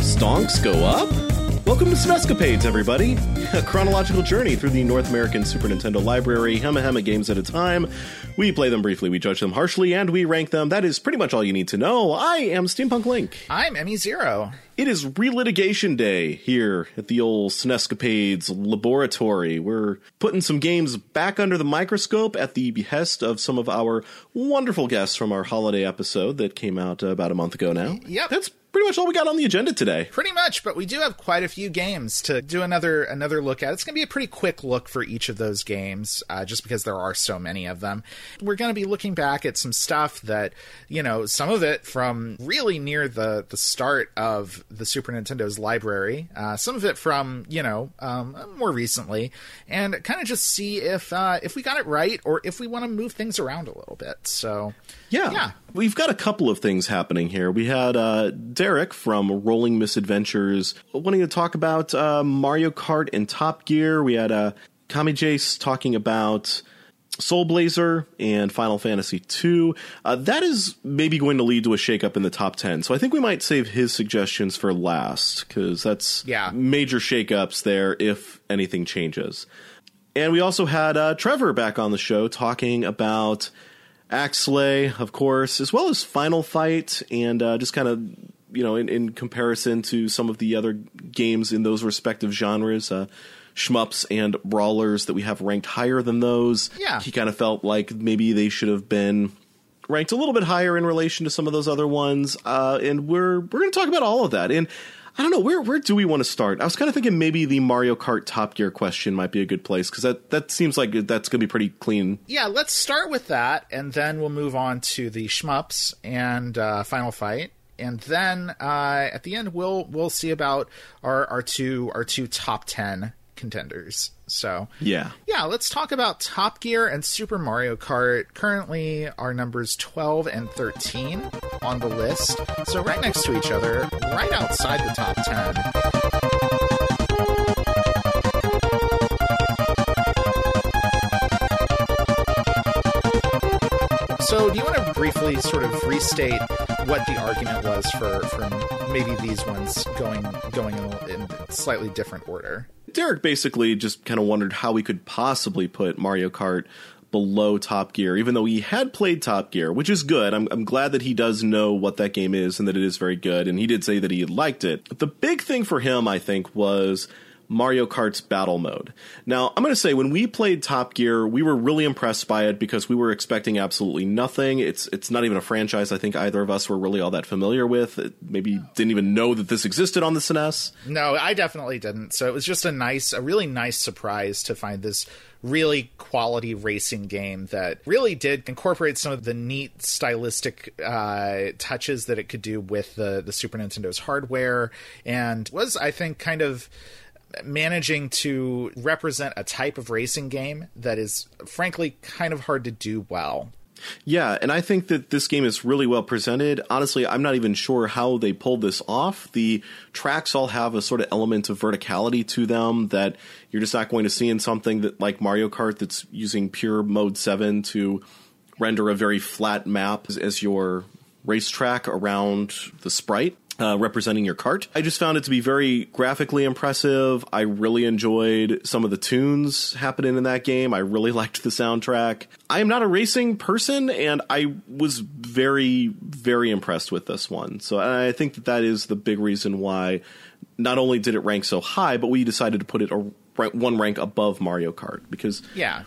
Stonks go up? Welcome to Snescapades, everybody. A chronological journey through the North American Super Nintendo library, Hema Hema games at a time. We play them briefly, we judge them harshly, and we rank them. That is pretty much all you need to know. I am Steampunk Link. I'm Emmy Zero. It is relitigation day here at the old Snescapades laboratory. We're putting some games back under the microscope at the behest of some of our wonderful guests from our holiday episode that came out uh, about a month ago now. Yep. That's pretty much all we got on the agenda today. Pretty much, but we do have quite a few games to do another another look at. It's going to be a pretty quick look for each of those games, uh, just because there are so many of them. We're going to be looking back at some stuff that you know, some of it from really near the the start of the Super Nintendo's library, uh, some of it from you know um, more recently, and kind of just see if uh, if we got it right or if we want to move things around a little bit. So Yeah. Yeah. We've got a couple of things happening here. We had uh, Derek from Rolling Misadventures wanting to talk about uh, Mario Kart and Top Gear. We had uh, Kami Jace talking about Soul Blazer and Final Fantasy II. Uh, that is maybe going to lead to a shakeup in the top 10. So I think we might save his suggestions for last because that's Yeah. major shakeups there if anything changes. And we also had uh, Trevor back on the show talking about Axelay, of course, as well as Final Fight, and uh, just kind of, you know, in, in comparison to some of the other games in those respective genres, uh, shmups and brawlers that we have ranked higher than those. Yeah. He kind of felt like maybe they should have been ranked a little bit higher in relation to some of those other ones. Uh, and we're we're going to talk about all of that. And I don't know where where do we want to start? I was kind of thinking maybe the Mario Kart Top Gear question might be a good place because that that seems like that's going to be pretty clean. yeah, let's start with that, and then we'll move on to the shmups and uh, Final Fight, and then uh, at the end we'll we'll see about our our two our two top ten contenders. So Yeah. yeah, let's talk about Top Gear and Super Mario Kart. Currently, our numbers 12 and 13 on the list. So, right next to each other, right outside the top 10. So, do you want to briefly sort of restate what the argument was for, for maybe these ones going going in, in slightly different order? Derek basically just kind of wondered how we could possibly put Mario Kart below Top Gear, even though he had played Top Gear, which is good. I'm, I'm glad that he does know what that game is and that it is very good. And he did say that he liked it. The big thing for him, I think, was Mario Kart's battle mode. Now, I'm going to say when we played Top Gear, we were really impressed by it because we were expecting absolutely nothing. It's it's not even a franchise I think either of us were really all that familiar with. It maybe didn't even know that this existed on the SNES. No, I definitely didn't. So it was just a nice, a really nice surprise to find this really quality racing game that really did incorporate some of the neat stylistic uh, touches that it could do with the the Super Nintendo's hardware, and was I think kind of managing to represent a type of racing game that is frankly kind of hard to do well. Yeah, and I think that this game is really well presented. Honestly, I'm not even sure how they pulled this off. The tracks all have a sort of element of verticality to them that you're just not going to see in something that like Mario Kart that's using pure mode 7 to render a very flat map as, as your racetrack around the sprite. Uh, representing your cart. I just found it to be very graphically impressive. I really enjoyed some of the tunes happening in that game. I really liked the soundtrack. I am not a racing person, and I was very, very impressed with this one. So I think that that is the big reason why not only did it rank so high, but we decided to put it a, one rank above Mario Kart because Yeah,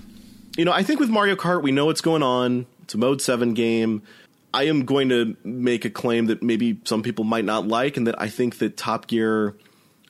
you know, I think with Mario Kart, we know what's going on. It's a Mode 7 game. I am going to make a claim that maybe some people might not like, and that I think that Top Gear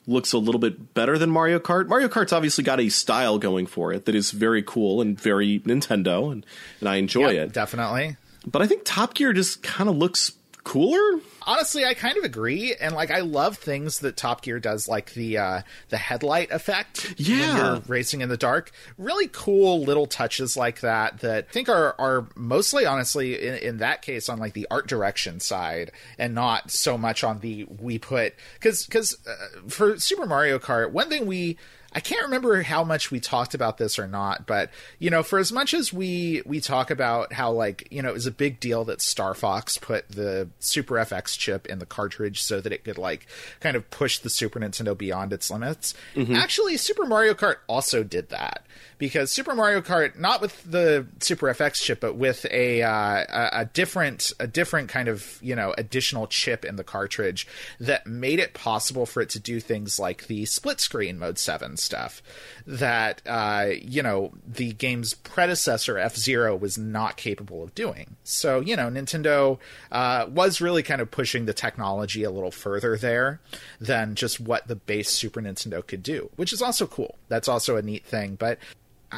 looks a little bit better than Mario Kart. Mario Kart's obviously got a style going for it that is very cool and very Nintendo, and, and I enjoy Yeah, it. definitely. But I think Top Gear just kind of looks cooler. honestly i kind of agree and like i love things that top gear does like the uh the headlight effect yeah. when you're racing in the dark. Really cool little touches like that that i think are are mostly honestly in, in that case on like the art direction side and not so much on the we put. Because because uh, for super mario kart one thing we I can't remember how much we talked about this or not, but you know, for as much as we we talk about how like you know it was a big deal that Star Fox put the Super FX chip in the cartridge so that it could like kind of push the Super Nintendo beyond its limits. Mm-hmm. Actually, Super Mario Kart also did that because Super Mario Kart, not with the Super FX chip, but with a uh, a different a different kind of you know additional chip in the cartridge that made it possible for it to do things like the split screen mode seven stuff that uh, you know the game's predecessor F Zero was not capable of doing. So you know Nintendo uh, was really kind of pushing the technology a little further there than just what the base Super Nintendo could do, which is also cool. That's also a neat thing, but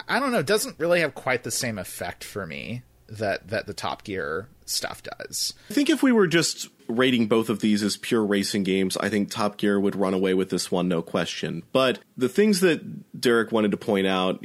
I don't know, it doesn't really have quite the same effect for me that that the Top Gear stuff does. I think if we were just rating both of these as pure racing games, I think Top Gear would run away with this one, no question. But the things that Derek wanted to point out,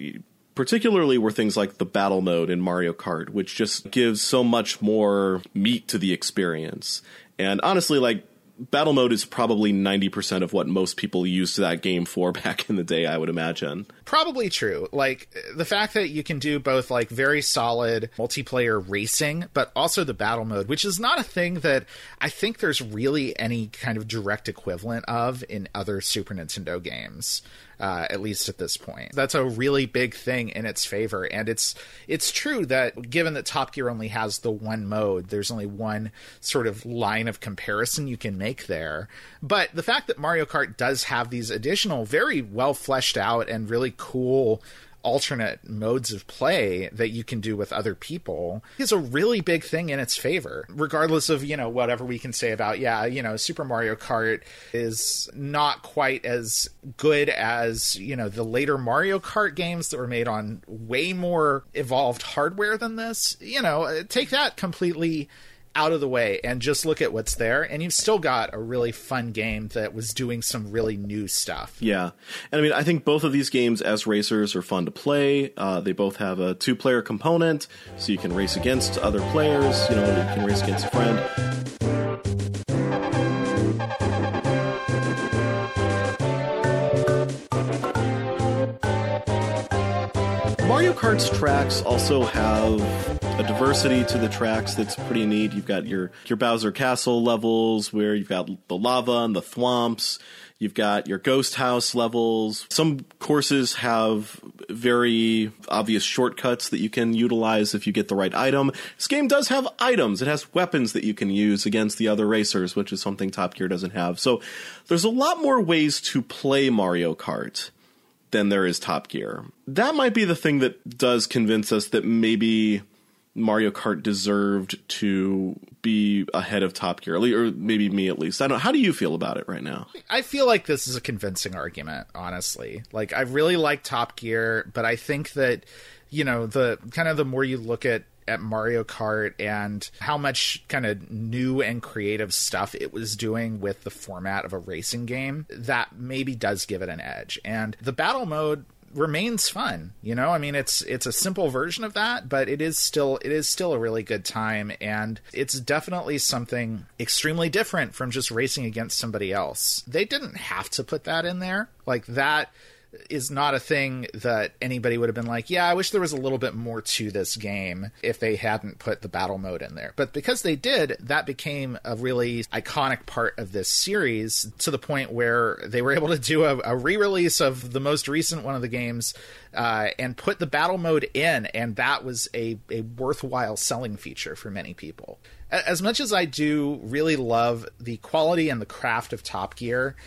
particularly were things like the battle mode in Mario Kart, which just gives so much more meat to the experience. And honestly, like battle mode is probably 90% of what most people used that game for back in the day, I would imagine. Probably true. Like the fact that you can do both like very solid multiplayer racing, but also the battle mode, which is not a thing that I think there's really any kind of direct equivalent of in other Super Nintendo games uh, at least at this point. That's a really big thing in its favor, and it's it's true that given that Top Gear only has the one mode, there's only one sort of line of comparison you can make there. But the fact that Mario Kart does have these additional, very well fleshed out and really cool alternate modes of play that you can do with other people is a really big thing in its favor regardless of you know whatever we can say about yeah you know super mario kart is not quite as good as you know the later mario kart games that were made on way more evolved hardware than this. You know take that completely out of the way and just look at what's there. And you've still got a really fun game that was doing some really new stuff. Yeah. And i mean i think both of these games as racers are fun to play. Uh, they both have a two player component so you can race against other players you know you can race against a friend Mario tracks also have a diversity to the tracks that's pretty neat. You've got your your Bowser Castle levels where you've got the lava and the thwomps. You've got your ghost house levels. Some courses have very obvious shortcuts that you can utilize if you get the right item. This game does have items. It has weapons that you can use against the other racers, which is something Top Gear doesn't have. So there's a lot more ways to play Mario Kart than there is Top Gear. That might be the thing that does convince us that maybe Mario Kart deserved to be ahead of Top Gear, or maybe me at least. I don't. How do you feel about it right now? I feel like this is a convincing argument, honestly. Like I really like Top Gear, but I think that you know the kind of the more you look at at Mario Kart and how much kind of new and creative stuff it was doing with the format of a racing game, that maybe does give it an edge. And the battle mode remains fun. You know, I mean, it's it's a simple version of that, but it is still it is still a really good time, and it's definitely something extremely different from just racing against somebody else. They didn't have to put that in there, like that is not a thing that anybody would have been like, yeah, I wish there was a little bit more to this game if they hadn't put the battle mode in there. But because they did, that became a really iconic part of this series to the point where they were able to do a, a re release of the most recent one of the games uh, and put the battle mode in. And that was a, a worthwhile selling feature for many people. As much as I do really love the quality and the craft of Top Gear,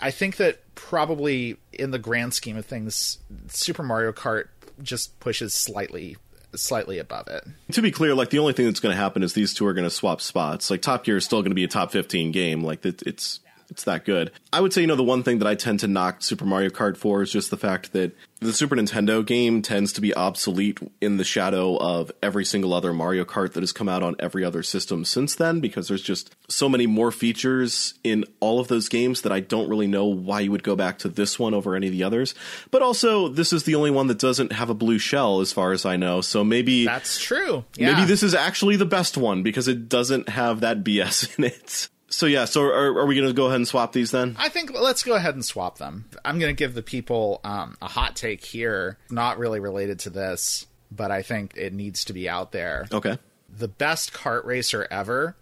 I think that probably in the grand scheme of things, Super Mario Kart just pushes slightly slightly above it. To be clear, like the only thing that's going to happen is these two are going to swap spots. Like Top Gear is still going to be a top 15 game. Like it's it's that good. I would say, you know, the one thing that I tend to knock Super Mario Kart for is just the fact that the Super Nintendo game tends to be obsolete in the shadow of every single other Mario Kart that has come out on every other system since then because there's just so many more features in all of those games that I don't really know why you would go back to this one over any of the others. But also, this is the only one that doesn't have a blue shell as far as I know. So maybe That's true. Yeah. Maybe this is actually the best one because it doesn't have that BS in it. So yeah, so are, are we going to go ahead and swap these then? I think let's go ahead and swap them. I'm going to give the people um, a hot take here, not really related to this, but I think it needs to be out there. Okay. The best kart racer ever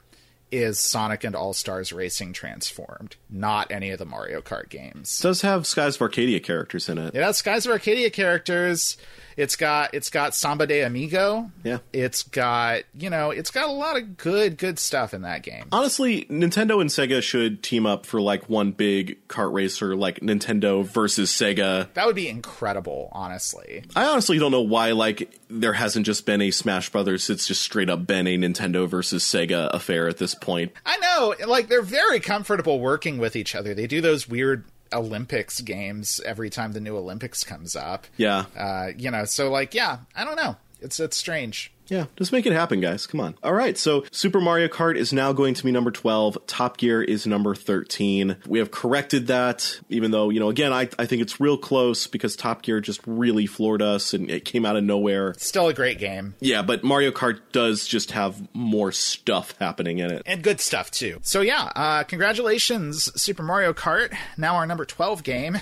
is Sonic and All Stars Racing Transformed, not any of the Mario Kart games. It does have Skies of Arcadia characters in it. It has Skies of Arcadia characters. It's got it's got Samba de Amigo. Yeah. It's got you know it's got a lot of good good stuff in that game. Honestly, Nintendo and Sega should team up for like one big kart racer, like Nintendo versus Sega. That would be incredible, honestly. I honestly don't know why like there hasn't just been a Smash Brothers. It's just straight up been a Nintendo versus Sega affair at this point. I know, like they're very comfortable working with each other. They do those weird Olympics games every time the new Olympics comes up. Yeah. Uh, you know, so like, yeah, I don't know. It's it's strange. Yeah, just make it happen, guys. Come on. All right, so Super Mario Kart is now going to be number 12. Top Gear is number 13. We have corrected that, even though, you know, again, I, I think it's real close because Top Gear just really floored us and it came out of nowhere. Still a great game. Yeah, but Mario Kart does just have more stuff happening in it. And good stuff, too. So, yeah, uh, congratulations, Super Mario Kart. Now our number 12 game.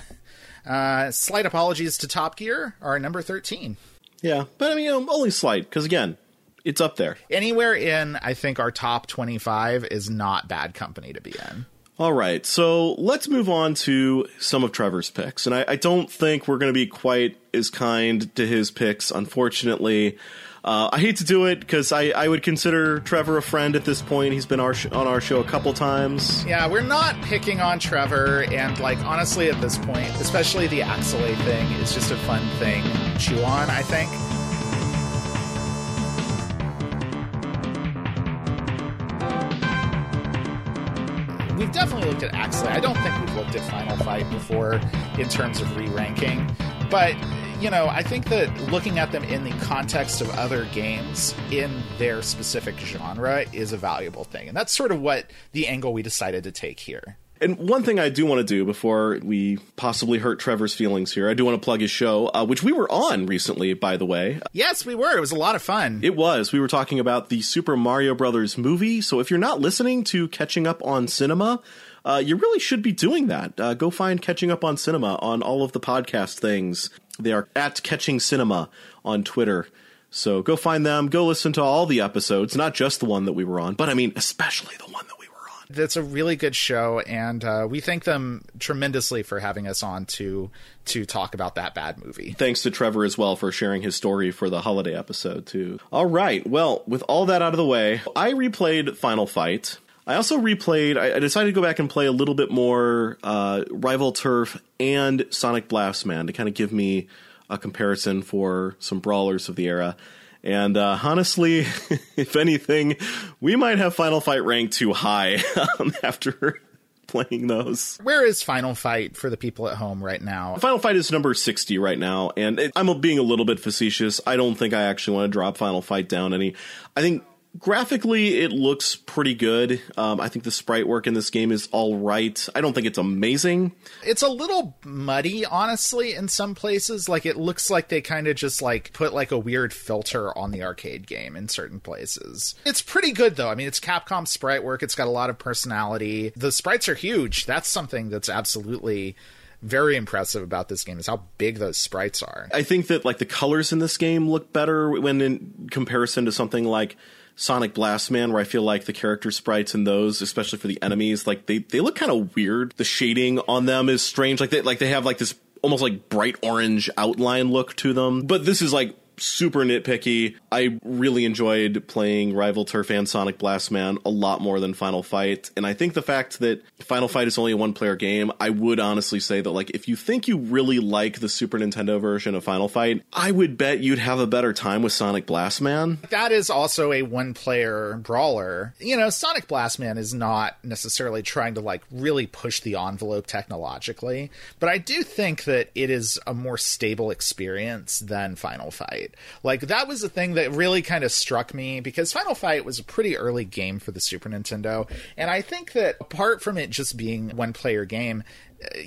Uh, slight apologies to Top Gear, our number 13. Yeah, but I mean, you know, only slight because again, it's up there. Anywhere in, I think, our top 25 is not bad company to be in. All right, so let's move on to some of Trevor's picks. And I, I don't think we're going to be quite as kind to his picks, unfortunately. Uh, I hate to do it because I, I would consider Trevor a friend at this point. He's been our sh- on our show a couple times. Yeah, we're not picking on Trevor, and like honestly, at this point, especially the Axelay thing is just a fun thing chew on. I think. We've definitely looked at Axelay. I don't think we've looked at Final Fight before in terms of re-ranking, but you know, I think that looking at them in the context of other games in their specific genre is a valuable thing. And that's sort of what the angle we decided to take here. And one thing I do want to do before we possibly hurt Trevor's feelings here, I do want to plug his show, uh, which we were on recently, by the way. Yes, we were. It was a lot of fun. It was. We were talking about the Super Mario Brothers movie. So if you're not listening to Catching Up on Cinema, uh, you really should be doing that. Uh, go find Catching Up on Cinema on all of the podcast things. They are at Catching Cinema on Twitter. So go find them. Go listen to all the episodes, not just the one that we were on, but I mean, especially the one that we were on. That's a really good show, and uh, we thank them tremendously for having us on to to talk about that bad movie. Thanks to Trevor as well for sharing his story for the holiday episode too. All right, well, with all that out of the way, I replayed Final Fight. I also replayed. I decided to go back and play a little bit more uh, Rival Turf and Sonic Blast Man to kind of give me a comparison for some brawlers of the era. And uh, honestly, if anything, we might have Final Fight ranked too high um, after playing those. Where is Final Fight for the people at home right now? Final Fight is number 60 right now, and it, I'm being a little bit facetious. I don't think I actually want to drop Final Fight down any. I think graphically it looks pretty good. Um, i think the sprite work in this game is all right. I don't think it's amazing. It's a little muddy honestly in some places. Like it looks like they kind of just like put like a weird filter on the arcade game in certain places. It's pretty good though. I mean it's capcom sprite work. It's got a lot of personality. The sprites are huge. That's something that's absolutely very impressive about this game is how big those sprites are. I think that like the colors in this game look better when in comparison to something like Sonic Blast Man, where I feel like the character sprites in those, especially for the enemies, like they they look kind of weird. The shading on them is strange. Like they like they have like this almost like bright orange outline look to them. But this is like super nitpicky. I really enjoyed playing Rival Turf and Sonic Blast Man a lot more than Final Fight. And I think the fact that Final Fight is only a one player game, I would honestly say that like if you think you really like the Super Nintendo version of Final Fight, I would bet you'd have a better time with Sonic Blast Man. That is also a one player brawler. You know, Sonic Blast Man is not necessarily trying to like really push the envelope technologically, but I do think that it is a more stable experience than Final Fight. Fight. Like that was the thing that really kind of struck me because Final Fight was a pretty early game for the Super Nintendo, and I think that apart from it just being one player game,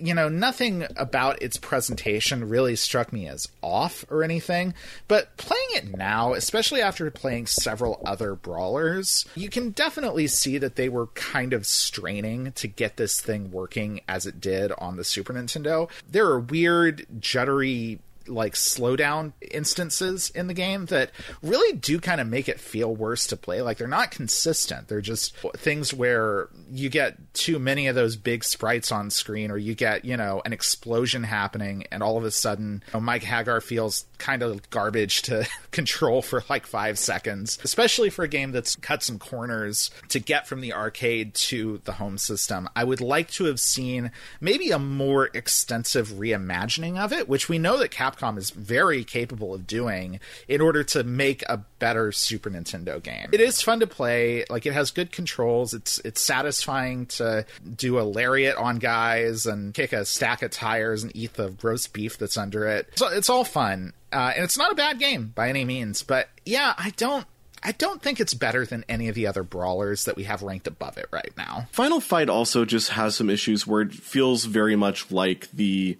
you know, nothing about its presentation really struck me as off or anything. But playing it now, especially after playing several other brawlers, you can definitely see that they were kind of straining to get this thing working as it did on the Super Nintendo. There are weird, juddery like slowdown instances in the game that really do kind of make it feel worse to play. Like they're not consistent. They're just things where you get too many of those big sprites on screen, or you get you know an explosion happening, and all of a sudden you know, Mike Haggar feels kind of garbage to control for like five seconds, especially for a game that's cut some corners to get from the arcade to the home system. I would like to have seen maybe a more extensive reimagining of it, which we know that Cap Capcom is very capable of doing in order to make a better Super Nintendo game. It is fun to play, like it has good controls. It's it's satisfying to do a lariat on guys and kick a stack of tires and eat the roast beef that's under it. So it's all fun. Uh, and it's not a bad game by any means, but yeah, I don't I don't think it's better than any of the other brawlers that we have ranked above it right now. Final Fight also just has some issues where it feels very much like the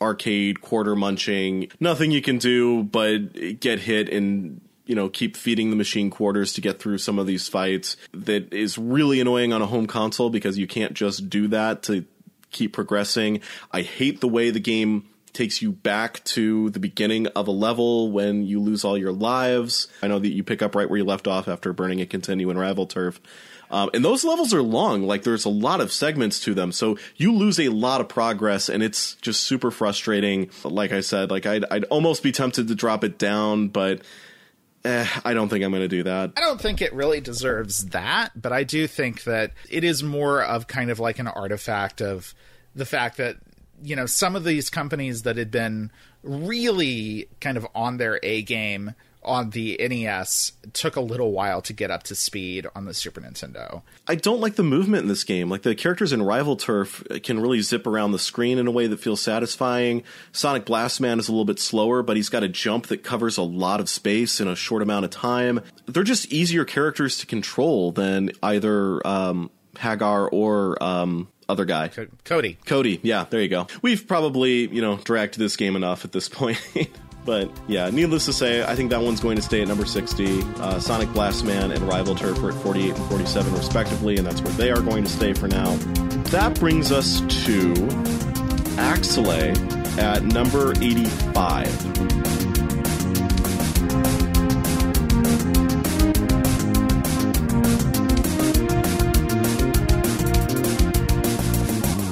arcade quarter munching. Nothing you can do but get hit and you know keep feeding the machine quarters to get through some of these fights. That is really annoying on a home console because you can't just do that to keep progressing. I hate the way the game takes you back to the beginning of a level when you lose all your lives. I know that you pick up right where you left off after burning a continue in Rival Turf. Um, and those levels are long. Like there's a lot of segments to them, so you lose a lot of progress, and it's just super frustrating. Like I said, like I'd, I'd almost be tempted to drop it down, but. Eh, I don't think I'm going to do that. I don't think it really deserves that, but I do think that it is more of kind of like an artifact of the fact that you know some of these companies that had been really kind of on their A game on the NES took a little while to get up to speed on the Super Nintendo. I don't like the movement in this game. Like the characters in Rival Turf can really zip around the screen in a way that feels satisfying. Sonic Blast Man is a little bit slower, but he's got a jump that covers a lot of space in a short amount of time. They're just easier characters to control than either um, Haggar or um, other guy. Cody. Cody, yeah, there you go. We've probably, you know, dragged this game enough at this point. But yeah, needless to say, I think that one's going to stay at number 60. Uh, Sonic Blastman and Rival Turf are at 48 and 47, respectively, and that's where they are going to stay for now. That brings us to Axelay at number 85.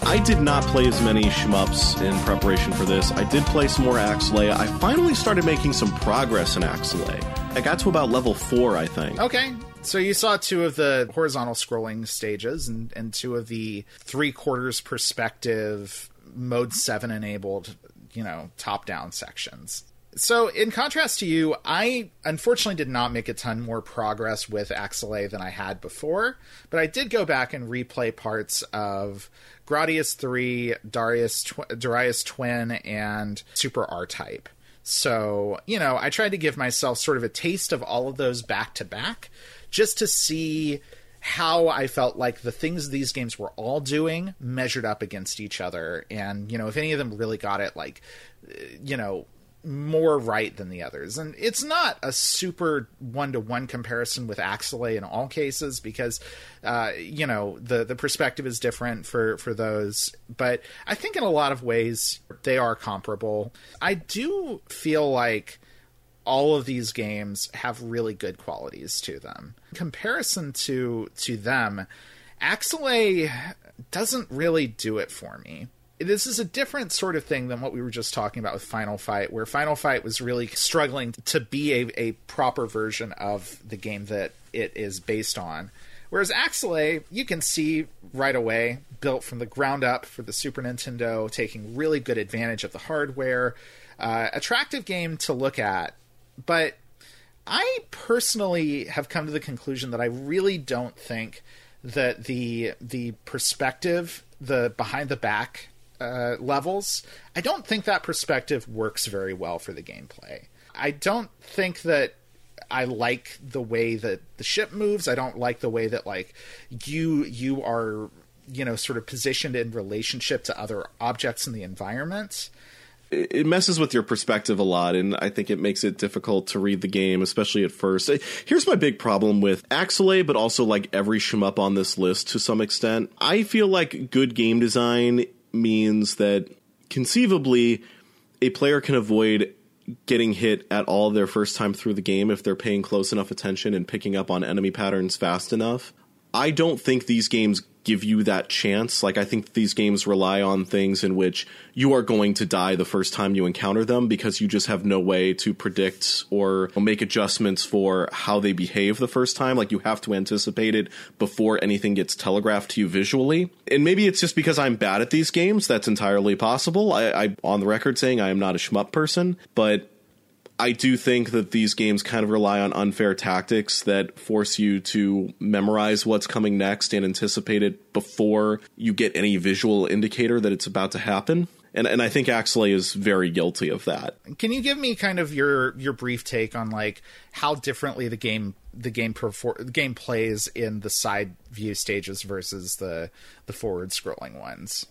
I did not play as many shmups in preparation for this. I did play some more Axelay. I finally started making some progress in Axelay. I got to about level four, I think. Okay. So you saw two of the horizontal scrolling stages and, and two of the three quarters perspective mode seven enabled, you know, top down sections. So, in contrast to you, I unfortunately did not make a ton more progress with Axelay than I had before, but I did go back and replay parts of Gradius 3, Darius, Tw- Darius Twin, and Super R Type. So, you know, I tried to give myself sort of a taste of all of those back to back just to see how I felt like the things these games were all doing measured up against each other. And, you know, if any of them really got it, like, uh, you know, more right than the others. And it's not a super one to one comparison with Axelay in all cases because, uh, you know, the, the perspective is different for, for those. But I think in a lot of ways they are comparable. I do feel like all of these games have really good qualities to them. In comparison to to them, Axelay doesn't really do it for me this is a different sort of thing than what we were just talking about with Final Fight, where Final Fight was really struggling to be a, a proper version of the game that it is based on. Whereas Axelay, you can see right away, built from the ground up for the Super Nintendo, taking really good advantage of the hardware. Uh, attractive game to look at, but I personally have come to the conclusion that I really don't think that the the perspective, the behind the back uh, levels, I don't think that perspective works very well for the gameplay. I don't think that I like the way that the ship moves. I don't like the way that like you you are you know sort of positioned in relationship to other objects in the environment it messes with your perspective a lot, and I think it makes it difficult to read the game, especially at first. Here's my big problem with Axelay, but also like every shmup on this list to some extent. I feel like good game design means that conceivably a player can avoid getting hit at all their first time through the game if they're paying close enough attention and picking up on enemy patterns fast enough. I don't think these games give you that chance. Like I think these games rely on things in which you are going to die the first time you encounter them because you just have no way to predict or make adjustments for how they behave the first time. Like you have to anticipate it before anything gets telegraphed to you visually. And maybe it's just because I'm bad at these games. That's entirely possible. I, I on the record saying I am not a shmup person, but I do think that these games kind of rely on unfair tactics that force you to memorize what's coming next and anticipate it before you get any visual indicator that it's about to happen. And and I think Axelay is very guilty of that. Can you give me kind of your your brief take on like how differently the game the game perfor- the game plays in the side view stages versus the the forward scrolling ones?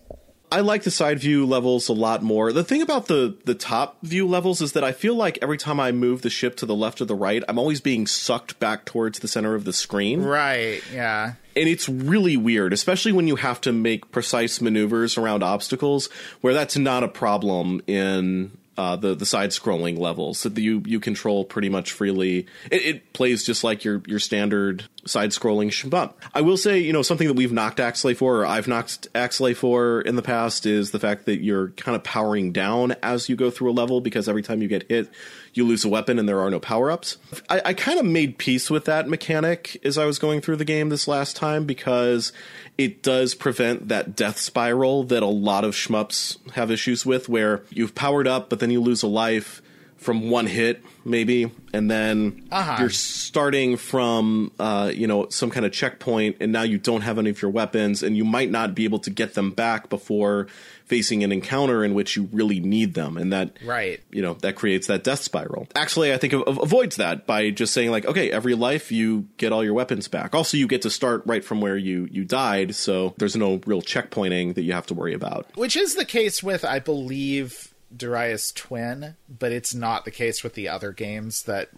I like the side view levels a lot more. The thing about the the top view levels is that I feel like every time I move the ship to the left or the right, I'm always being sucked back towards the center of the screen. Right, yeah. And it's really weird, especially when you have to make precise maneuvers around obstacles where that's not a problem in uh, the the side scrolling levels that you you control pretty much freely. It, it plays just like your your standard side scrolling shmup. I will say, you know, something that we've knocked Axelay for, or I've knocked Axelay for in the past, is the fact that you're kind of powering down as you go through a level because every time you get hit, you lose a weapon and there are no power ups. I, I kind of made peace with that mechanic as I was going through the game this last time because it does prevent that death spiral that a lot of shmups have issues with, where you've powered up, but then you lose a life from one hit maybe and then uh-huh. you're starting from uh, you know some kind of checkpoint and now you don't have any of your weapons and you might not be able to get them back before facing an encounter in which you really need them and that right. you know that creates that death spiral. Actually i think avoids that by just saying like okay every life you get all your weapons back. Also you get to start right from where you you died so there's no real checkpointing that you have to worry about. Which is the case with i believe Darius Twin, but it's not the case with the other games that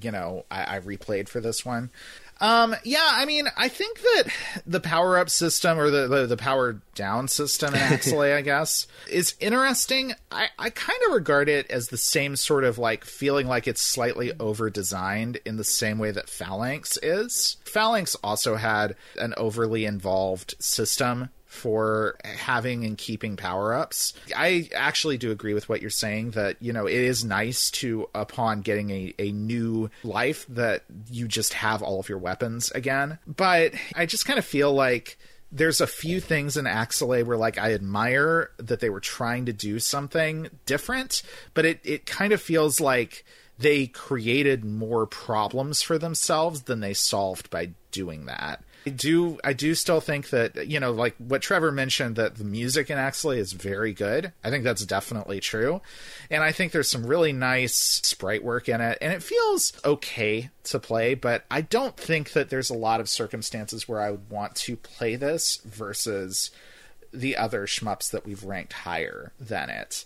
you know I, I replayed for this one. Um, yeah, I mean, I think that the power up system or the, the, the power down system in Axelay, I guess, is interesting. I, I kind of regard it as the same sort of like feeling like it's slightly over designed in the same way that Phalanx is. Phalanx also had an overly involved system for having and keeping power ups. I actually do agree with what you're saying that, you know, it is nice to, upon getting a, a new life, that you just have all of your weapons again. But I just kind of feel like there's a few things in Axelay where like I admire that they were trying to do something different, but it, it kind of feels like they created more problems for themselves than they solved by doing that. I do I do still think that you know like what Trevor mentioned that the music in Axelay is very good. I think that's definitely true. And I think there's some really nice sprite work in it and it feels okay to play, but I don't think that there's a lot of circumstances where I would want to play this versus the other shmups that we've ranked higher than it.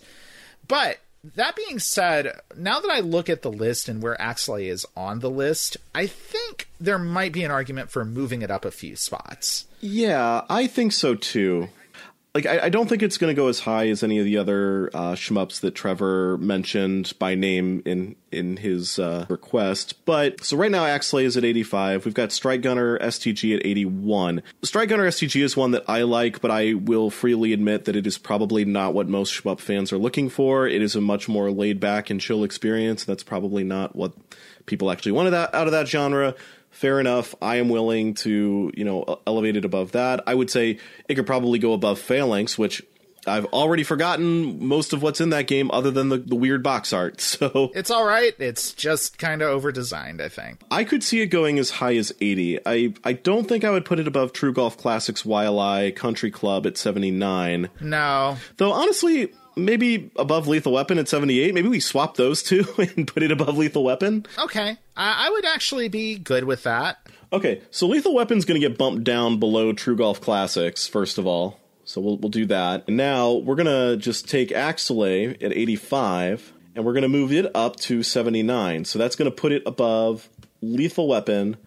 But that being said, now that I look at the list and where Axelay is on the list, I think there might be an argument for moving it up a few spots. Yeah, I think so too like I, I, don't think it's going to go as high as any of the other uh, shmups that Trevor mentioned by name in in his uh, request. But so right now, Axelay is at 85. We've got Strike Gunner STG at 81. Strike Gunner STG is one that I like, but I will freely admit that it is probably not what most shmup fans are looking for. It is a much more laid back and chill experience. That's probably not what people actually wanted out of that genre fair enough. I am willing to, you know, elevate it above that. I would say it could probably go above Phalanx, which I've already forgotten most of what's in that game other than the, the weird box art. So it's all right. It's just kind of over designed, I think. I could see it going as high as 80. I, I don't think I would put it above True Golf Classics Waialae Country Club at 79. No. Though honestly, maybe above Lethal Weapon at 78. Maybe we swap those two and put it above Lethal Weapon. Okay, I, I would actually be good with that. Okay, so Lethal Weapon's going to get bumped down below True Golf Classics, first of all. So we'll, we'll do that. And now we're going to just take Axelay at 85, and we're going to move it up to 79. So that's going to put it above Lethal Weapon,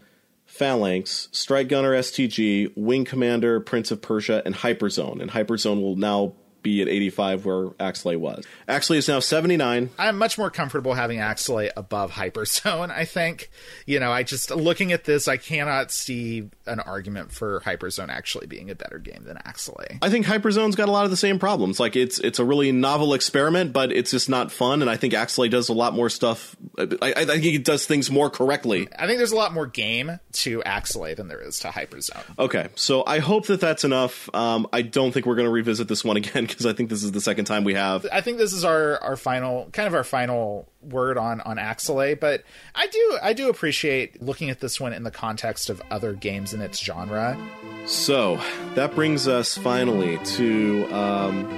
Phalanx, Strike Gunner STG, Wing Commander, Prince of Persia, and Hyperzone. And Hyperzone will now be at 85 where Axelay was. Axelay is now 79. I'm much more comfortable having Axelay above Hyperzone, I think. You know, I just, looking at this, I cannot see an argument for Hyperzone actually being a better game than Axelay. I think Hyperzone's got a lot of the same problems. Like, it's it's a really novel experiment, but it's just not fun, and I think Axelay does a lot more stuff. I, I think it does things more correctly. I think there's a lot more game to Axelay than there is to Hyperzone. Okay, so I hope that that's enough. Um, I don't think we're going to revisit this one again because I think this is the second time we have. I think this is our our final kind of our final word on on Axelay, but I do I do appreciate looking at this one in the context of other games in its genre. So that brings us finally to um,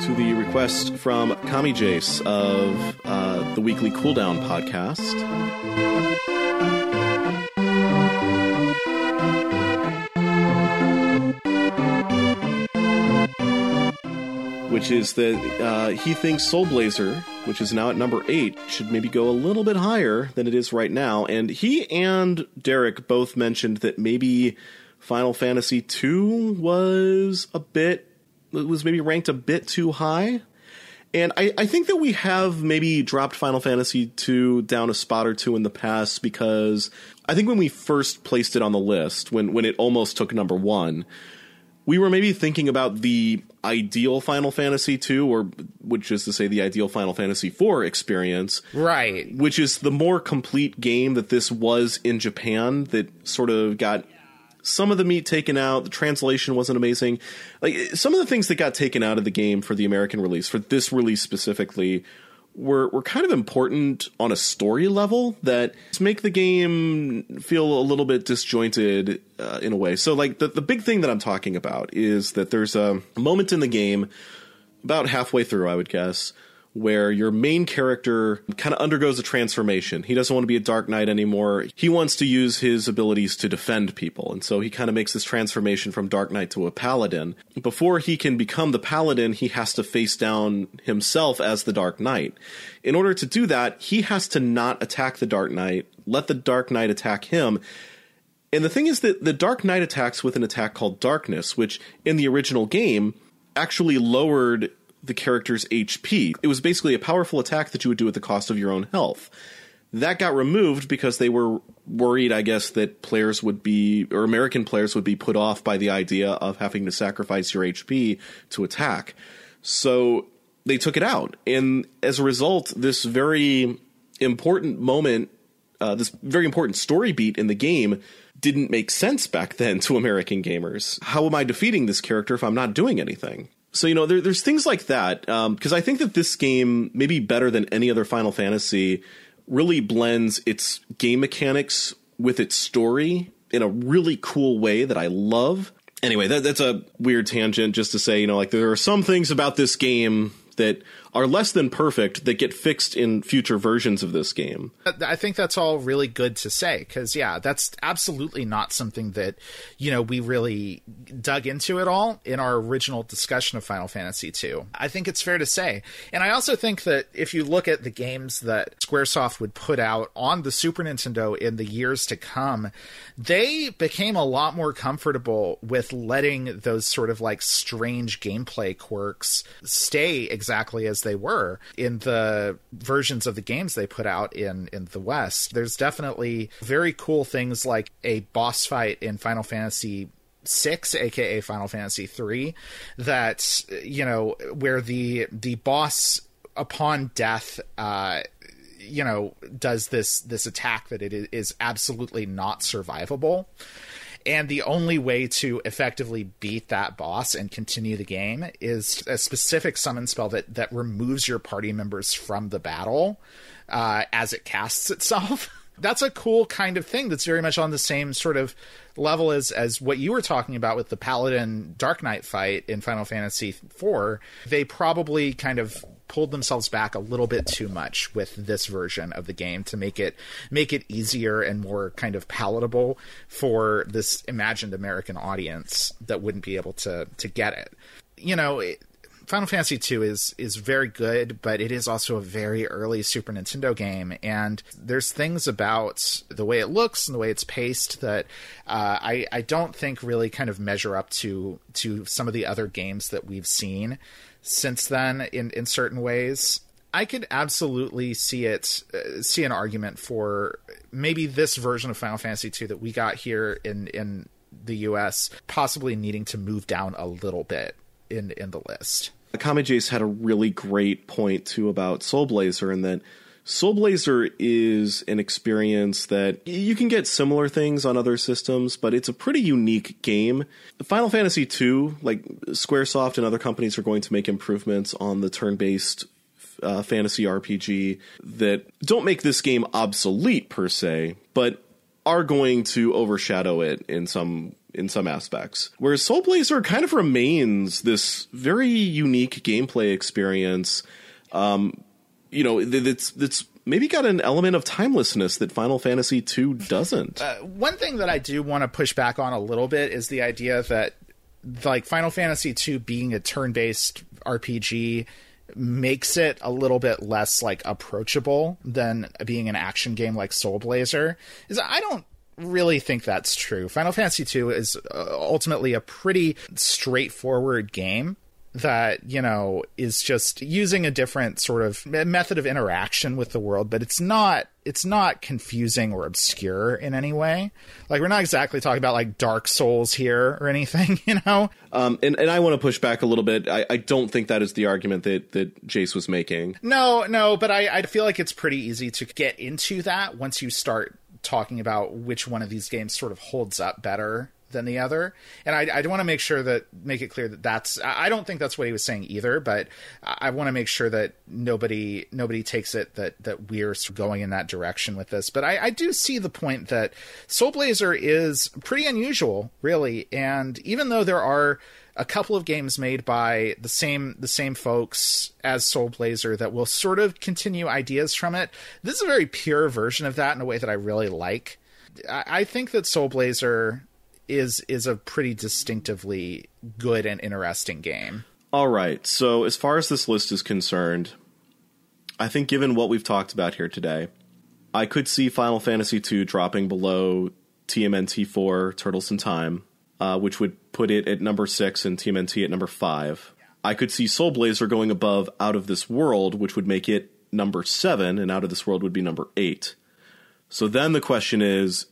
to the request from Kami Jace of uh, the Weekly Cooldown podcast. Which is that uh, he thinks Soul Blazer, which is now at number eight, should maybe go a little bit higher than it is right now. And he and Derek both mentioned that maybe Final Fantasy II was a bit was maybe ranked a bit too high. And I, I think that we have maybe dropped Final Fantasy II down a spot or two in the past because I think when we first placed it on the list, when when it almost took number one, we were maybe thinking about the ideal Final Fantasy two, or which is to say the ideal Final Fantasy four experience, Right. which is the more complete game that this was in Japan that sort of got some of the meat taken out. The translation wasn't amazing. Like some of the things that got taken out of the game for the American release, for this release specifically, were were kind of important on a story level that make the game feel a little bit disjointed uh, in a way. So like the the big thing that I'm talking about is that there's a moment in the game about halfway through, I would guess, where your main character kind of undergoes a transformation. He doesn't want to be a Dark Knight anymore. He wants to use his abilities to defend people. And so he kind of makes this transformation from Dark Knight to a Paladin. Before he can become the Paladin, he has to face down himself as the Dark Knight. In order to do that, he has to not attack the Dark Knight, let the Dark Knight attack him. And the thing is that the Dark Knight attacks with an attack called Darkness, which in the original game actually lowered the character's HP. It was basically a powerful attack that you would do at the cost of your own health. That got removed because they were worried, I guess, that players would be, or American players would be put off by the idea of having to sacrifice your HP to attack. So they took it out. And as a result, this very important moment, uh, this very important story beat in the game didn't make sense back then to American gamers. How am I defeating this character if I'm not doing anything? So you know, there, there's things like that um, because I think that this game, maybe better than any other Final Fantasy, really blends its game mechanics with its story in a really cool way that I love. Anyway, that, that's a weird tangent just to say, you know, like there are some things about this game that are less than perfect that get fixed in future versions of this game. I think that's all really good to say because, yeah, that's absolutely not something that, you know, we really dug into at all in our original discussion of Final Fantasy II. I think it's fair to say. And I also think that if you look at the games that Squaresoft would put out on the Super Nintendo in the years to come, they became a lot more comfortable with letting those sort of like strange gameplay quirks stay exactly as they were in the versions of the games they put out in in the West. There's definitely very cool things like a boss fight in Final Fantasy six aka final fantasy 3 that you know where the the boss upon death uh you know does this this attack that it is absolutely not survivable and the only way to effectively beat that boss and continue the game is a specific summon spell that that removes your party members from the battle uh, as it casts itself. that's a cool kind of thing that's very much on the same sort of level as as what you were talking about with the paladin dark knight fight in final fantasy IV. they probably kind of pulled themselves back a little bit too much with this version of the game to make it make it easier and more kind of palatable for this imagined American audience that wouldn't be able to to get it. You know, it, Final Fantasy II is is very good, but it is also a very early Super Nintendo game, and there's things about the way it looks and the way it's paced that uh, I I don't think really kind of measure up to to some of the other games that we've seen since then in in certain ways. I could absolutely see it, uh, see an argument for maybe this version of Final Fantasy II that we got here in in the U.S. possibly needing to move down a little bit in in the list. Akame Jace had a really great point too about Soul Blazer, and that Soul Blazer is an experience that you can get similar things on other systems, but it's a pretty unique game. Final Fantasy II, like Squaresoft and other companies, are going to make improvements on the turn-based uh, fantasy RPG that don't make this game obsolete per se, but are going to overshadow it in some in some aspects. Whereas Soul Blazer kind of remains this very unique gameplay experience. Um, you know, that's that's maybe got an element of timelessness that Final Fantasy II doesn't. Uh, one thing that I do want to push back on a little bit is the idea that like Final Fantasy II being a turn-based RPG makes it a little bit less like approachable than being an action game like Soul Blazer. Is I don't really think that's true. Final Fantasy II is uh, ultimately a pretty straightforward game that you know is just using a different sort of method of interaction with the world but it's not it's not confusing or obscure in any way. Like we're not exactly talking about like dark souls here or anything you know? Um, and, and i want to push back a little bit. I, I don't think that is the argument that that jace was making. No no but I, I feel like it's pretty easy to get into that once you start talking about which one of these games sort of holds up better than the other. And I, I want to make sure that make it clear that that's I don't think that's what he was saying either, but I want to make sure that nobody nobody takes it that that we're going in that direction with this. But I, I do see the point that Soul Blazer is pretty unusual, really. And even though there are a couple of games made by the same the same folks as Soul Blazer that will sort of continue ideas from it. This is a very pure version of that in a way that I really like. I, I think that Soul Blazer is is a pretty distinctively good and interesting game. All right. So as far as this list is concerned, I think given what we've talked about here today, I could see Final Fantasy II dropping below TMNT 4 Turtles in Time uh, which would put it at number six and TMNT at number five. I could see Soul Blazer going above Out of This World, which would make it number seven, and Out of This World would be number eight. So then the question is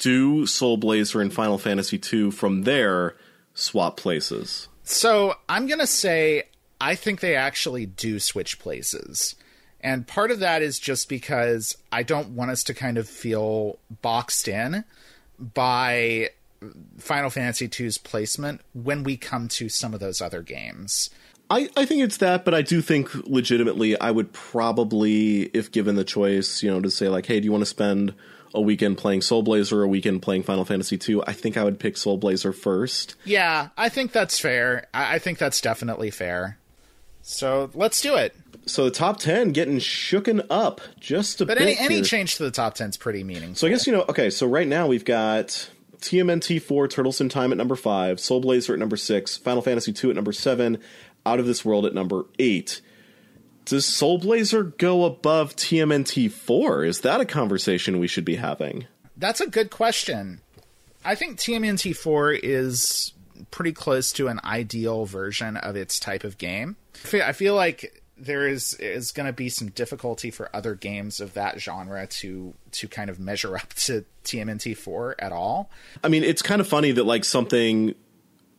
do Soul Blazer and Final Fantasy II from there swap places? So I'm going to say I think they actually do switch places. And part of that is just because I don't want us to kind of feel boxed in by Final Fantasy II's placement when we come to some of those other games. I, I think it's that, but I do think legitimately I would probably, if given the choice, you know, to say like, hey, do you want to spend a weekend playing Soul Blazer or a weekend playing Final Fantasy II? I think I would pick Soul Blazer first. Yeah, I think that's fair. I, I think that's definitely fair. So let's do it. So the top ten getting shooken up just a but bit. But any, any change to the top ten is pretty meaningful. So I guess you know. Okay, so right now we've got TMNT 4 Turtles in Time at number 5, Soul Blazer at number 6, Final Fantasy 2 at number 7, Out of This World at number 8. Does Soul Blazer go above TMNT 4? Is that a conversation we should be having? That's a good question. I think TMNT 4 is pretty close to an ideal version of its type of game. I feel like there is is going to be some difficulty for other games of that genre to to kind of measure up to TMNT4 at all. I mean, it's kind of funny that like something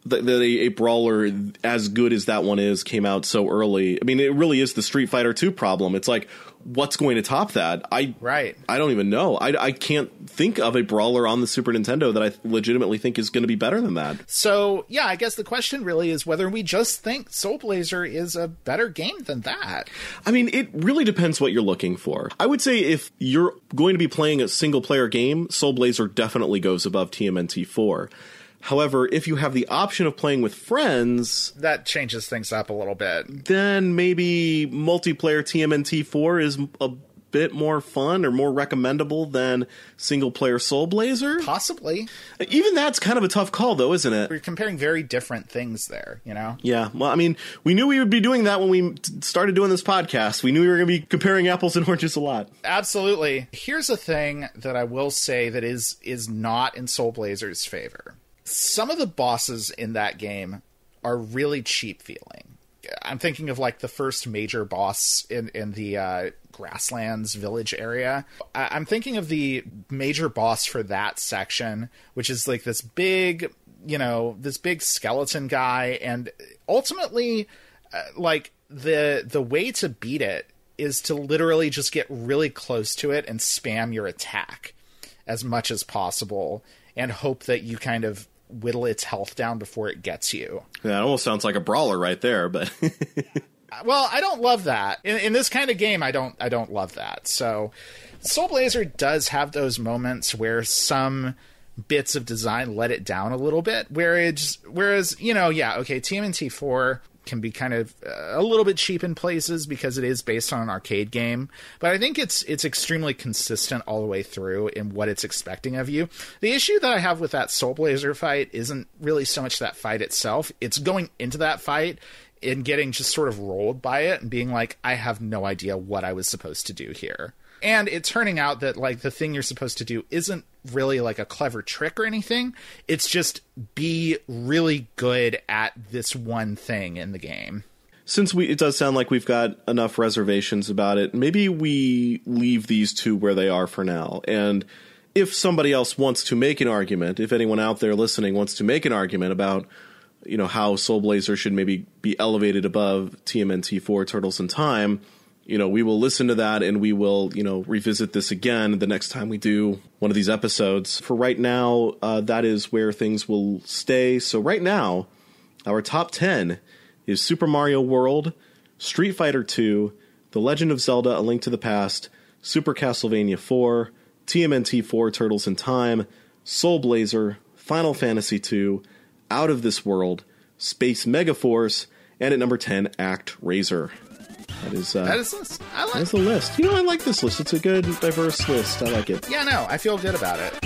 that, a, a, brawler as good as that one is came out so early. I mean, it really is the Street Fighter 2 problem. It's like, what's going to top that? I right. I don't even know. I, I can't think of a brawler on the Super Nintendo that I legitimately think is going to be better than that. So yeah, I guess the question really is whether we just think Soul Blazer is a better game than that. I mean, it really depends what you're looking for. I would say if you're going to be playing a single player game, Soul Blazer definitely goes above TMNT 4 However, if you have the option of playing with friends, that changes things up a little bit. Then maybe multiplayer TMNT4 is a bit more fun or more recommendable than single player Soul Blazer? Possibly. Even that's kind of a tough call, though, isn't it? We're comparing very different things there, you know? Yeah. Well, I mean, we knew we would be doing that when we started doing this podcast. We knew we were going to be comparing apples and oranges a lot. Absolutely. Here's a thing that I will say that is is not in Soul Blazer's favor some of the bosses in that game are really cheap feeling. I'm thinking of like the first major boss in in the uh, grasslands village area. I- am thinking of the major boss for that section, which is like this big, you know, this big skeleton guy, and ultimately, uh, like the the way to beat it is to literally just get really close to it and spam your attack as much as possible and hope that you kind of whittle its health down before it gets you. Yeah, it almost sounds like a brawler right there, but uh, well, I don't love that. In, in, this kind of game, I don't I don't love that. So Soul Blazer does have those moments where some bits of design let it down a little bit. Whereas whereas, you know, yeah, okay, TMNT four can be kind of uh, a little bit cheap in places because it is based on an arcade game. But I think it's it's extremely consistent all the way through in what it's expecting of you. The issue that I have with that Soul Blazer fight isn't really so much that fight itself. It's going into that fight and getting just sort of rolled by it and being like, I have no idea what I was supposed to do here and it turning out that like the thing you're supposed to do isn't really like a clever trick or anything. It's just be really good at this one thing in the game. Since we it does sound like we've got enough reservations about it maybe we leave these two where they are for now. And if somebody else wants to make an argument if anyone out there listening wants to make an argument about you know how soul blazer should maybe be elevated above tmnt4 turtles in time you know, we will listen to that and we will, you know, revisit this again the next time we do one of these episodes. For right now, uh, that is where things will stay. So, right now, our top 10 is Super Mario World, Street Fighter II, The Legend of Zelda A Link to the Past, Super Castlevania 4, TMNT 4 Turtles in Time, Soul Blazer, Final Fantasy II, Out of This World, Space Megaforce, and at number 10, ActRaiser. That is uh, that is list. I like. That's the list. You know, I like this list. It's a good, diverse list. I like it. Yeah, no, I feel good about it.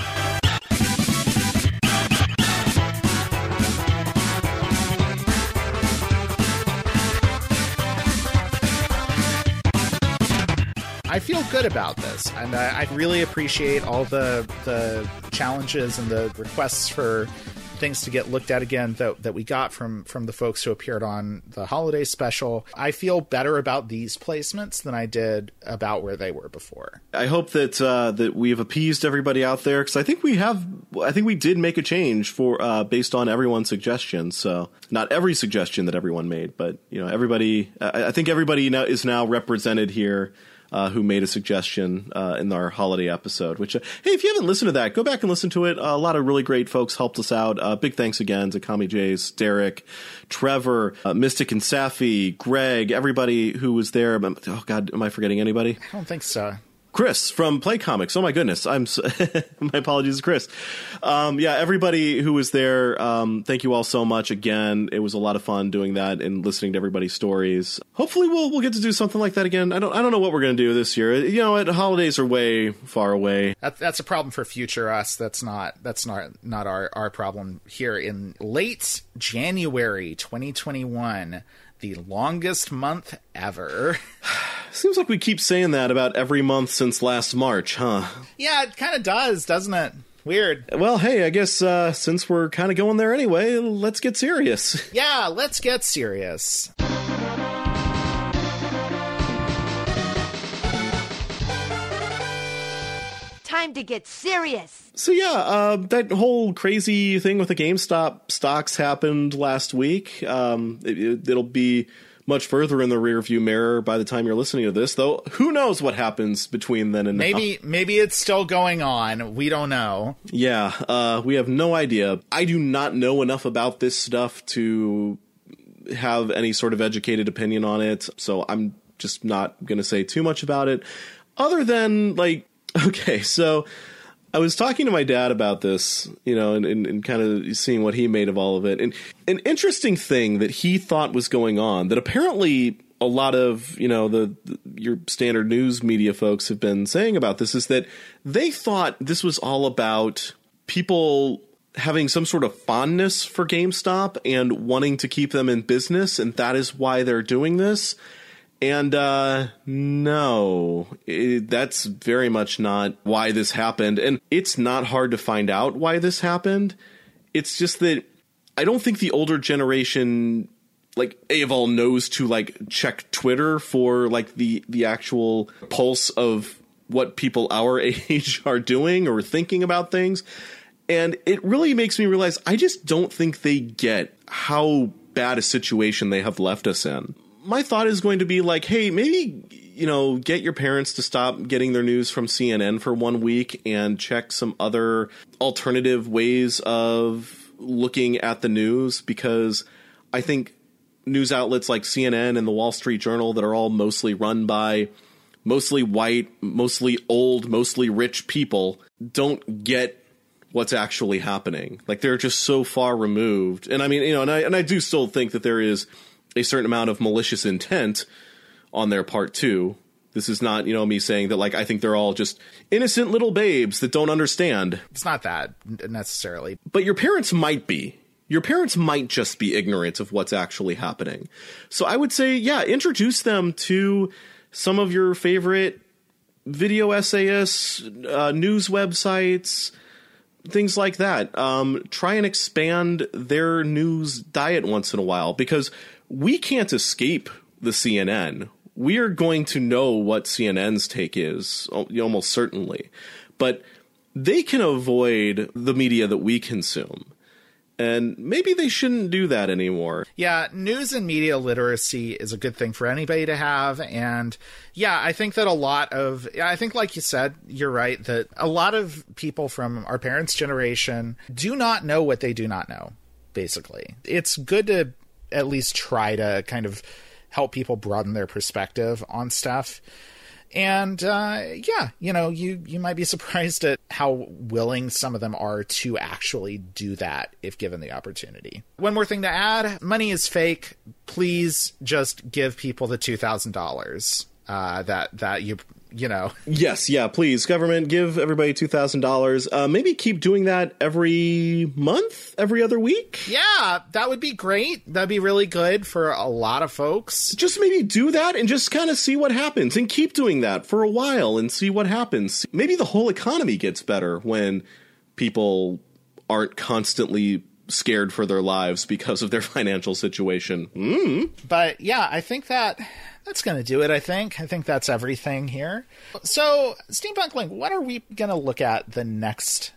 I feel good about this, and I, I really appreciate all the the challenges and the requests for things to get looked at again that, that we got from from the folks who appeared on the holiday special. I feel better about these placements than I did about where they were before. I hope that uh, that we've appeased everybody out there because I think we have. I think we did make a change for uh, based on everyone's suggestions. So not every suggestion that everyone made, but you know everybody. I, I think everybody now is now represented here uh, who made a suggestion uh, in our holiday episode. Which, uh, hey, if you haven't listened to that, go back and listen to it. a lot of really great folks helped us out. Uh, big thanks again to Kami Jays, Derek, Trevor, uh, Mystic and Safi, Greg, everybody who was there. Oh God, am I forgetting anybody? I don't think so. Chris from Play Comics. Oh my goodness, I'm so, my apologies, Chris. Um, yeah, everybody who was there, um, thank you all so much again. It was a lot of fun doing that and listening to everybody's stories. Hopefully, we'll we'll get to do something like that again. I don't I don't know what we're gonna do this year. You know, holidays are way far away. That, that's a problem for future us. That's not that's not not our our problem here in late January 2021 the longest month ever. Seems like we keep saying that about every month since last March, huh? Yeah, it kind of does, doesn't it? Weird. Well, hey, I guess uh, since we're kind of going there anyway, let's get serious. Yeah, let's get serious. Time to get serious. So yeah, uh, that whole crazy thing with the GameStop stocks happened last week. Um, it, will be much further in the rearview mirror by the time you're listening to this, though. Who knows what happens between then and maybe now. maybe it's still going on. We don't know. Yeah, uh, we have no idea. I do not know enough about this stuff to have any sort of educated opinion on it, so I'm just not going to say too much about it. Other than like, okay, so I was talking to my dad about this, you know, and, and, and, kind of seeing what he made of all of it. And an interesting thing that he thought was going on that apparently a lot of, you know, the, the, your standard news media folks have been saying about this is that they thought this was all about people having some sort of fondness for GameStop and wanting to keep them in business and that is why they're doing this. And uh, no, it, that's very much not why this happened. And it's not hard to find out why this happened. It's just that I don't think the older generation like Aval knows to like check Twitter for like the the actual pulse of what people our age are doing or thinking about things. And it really makes me realize I just don't think they get how bad a situation they have left us in my thought is going to be like, hey, maybe you know, get your parents to stop getting their news from CNN for one week and check some other alternative ways of looking at the news because I think news outlets like CNN and the Wall Street Journal that are all mostly run by mostly white, mostly old, mostly rich people don't get what's actually happening. Like they're just so far removed. And I mean, you know, and I and I do still think that there is a certain amount of malicious intent on their part too. This is not, you know, me saying that like I think they're all just innocent little babes that don't understand. It's not that necessarily. But your parents might be. Your parents might just be ignorant of what's actually happening. So I would say, yeah, introduce them to some of your favorite video essayists, uh, news websites, things like that. Um, try and expand their news diet once in a while because we can't escape the CNN. We are going to know what CNN's take is, almost certainly. But they can avoid the media that we consume. And maybe they shouldn't do that anymore. Yeah, news and media literacy is a good thing for anybody to have. And yeah, I think that a lot of, I think, like you said, you're right, that a lot of people from our parents' generation do not know what they do not know, basically. It's good to at least try to kind of help people broaden their perspective on stuff. And uh, yeah, you know, you you might be surprised at how willing some of them are to actually do that if given the opportunity. One more thing to add: money is fake. Please just give people the two thousand uh, dollars that that you you know. Yes, yeah, please, government, give everybody two thousand uh, dollars. Maybe keep doing that every month, every other week. Yeah, that would be great. That'd be really good for a lot of folks. Just maybe do that and just kind of see what happens, and keep doing that for a while and see what happens. Maybe the whole economy gets better when people aren't constantly scared for their lives because of their financial situation. Mm. But yeah, I think that that's going to do it, I think. I think that's everything here. So, Steampunk Link, what are we going to look at the next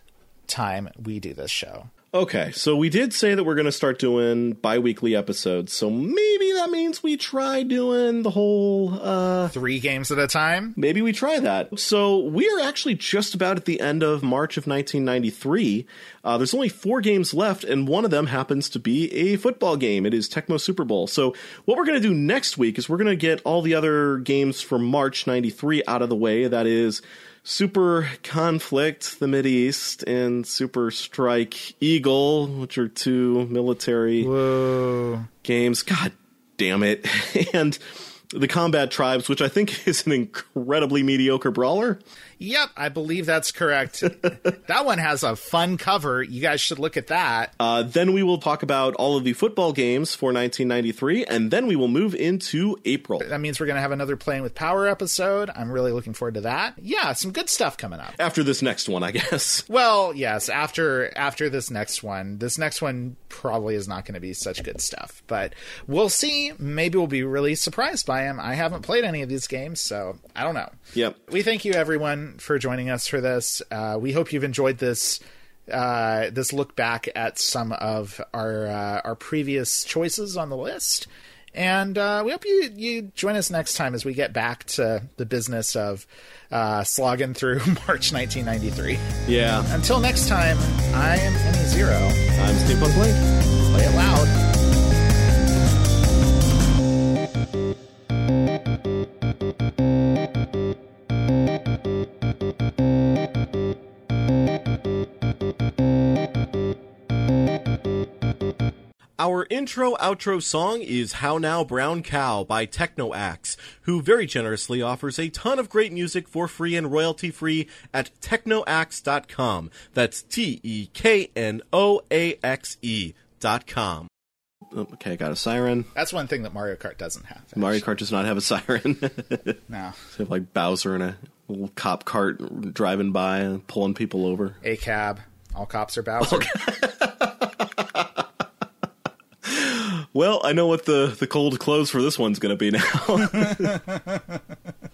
time we do this show? Okay, so we did say that we're going to start doing bi-weekly episodes. So maybe that means we try doing the whole uh 3 games at a time. Maybe we try that. So we are actually just about at the end of March of 1993. Uh, there's only 4 games left and one of them happens to be a football game. It is Tecmo Super Bowl. So what we're going to do next week is we're going to get all the other games from March 93 out of the way. That is Super Conflict, the Mid East, and Super Strike Eagle, which are two military Whoa. games. God damn it. and the Combat Tribes, which I think is an incredibly mediocre brawler. Yep, I believe that's correct. that one has a fun cover. You guys should look at that. Uh, then we will talk about all of the football games for 1993, and then we will move into April. That means we're going to have another Playing with Power episode. I'm really looking forward to that. Yeah, some good stuff coming up. After this next one, I guess. Well, yes, after after this next one. This next one probably is not going to be such good stuff, but we'll see. Maybe we'll be really surprised by him. I haven't played any of these games, so I don't know. Yep. We thank you everyone for joining us for this. Uh, we hope you've enjoyed this uh, this look back at some of our uh, our previous choices on the list. And uh, we hope you, you join us next time as we get back to the business of uh, slogging through March 1993. Yeah. Until next time, I am Emmy Zero. I'm Steve Blake. Play it loud. Our intro outro song is How Now Brown Cow by TeknoAXE, who very generously offers a ton of great music for free and royalty free at teknoaxe.com. That's T E K N O A X E dot com. Oh, okay, I got a siren. That's one thing that Mario Kart doesn't have. actually. Mario Kart does not have a siren. No. They have like Bowser in a little cop cart driving by and pulling people over. A cab. All cops are Bowser. Well, I know what the, the cold close for this one's going to be now.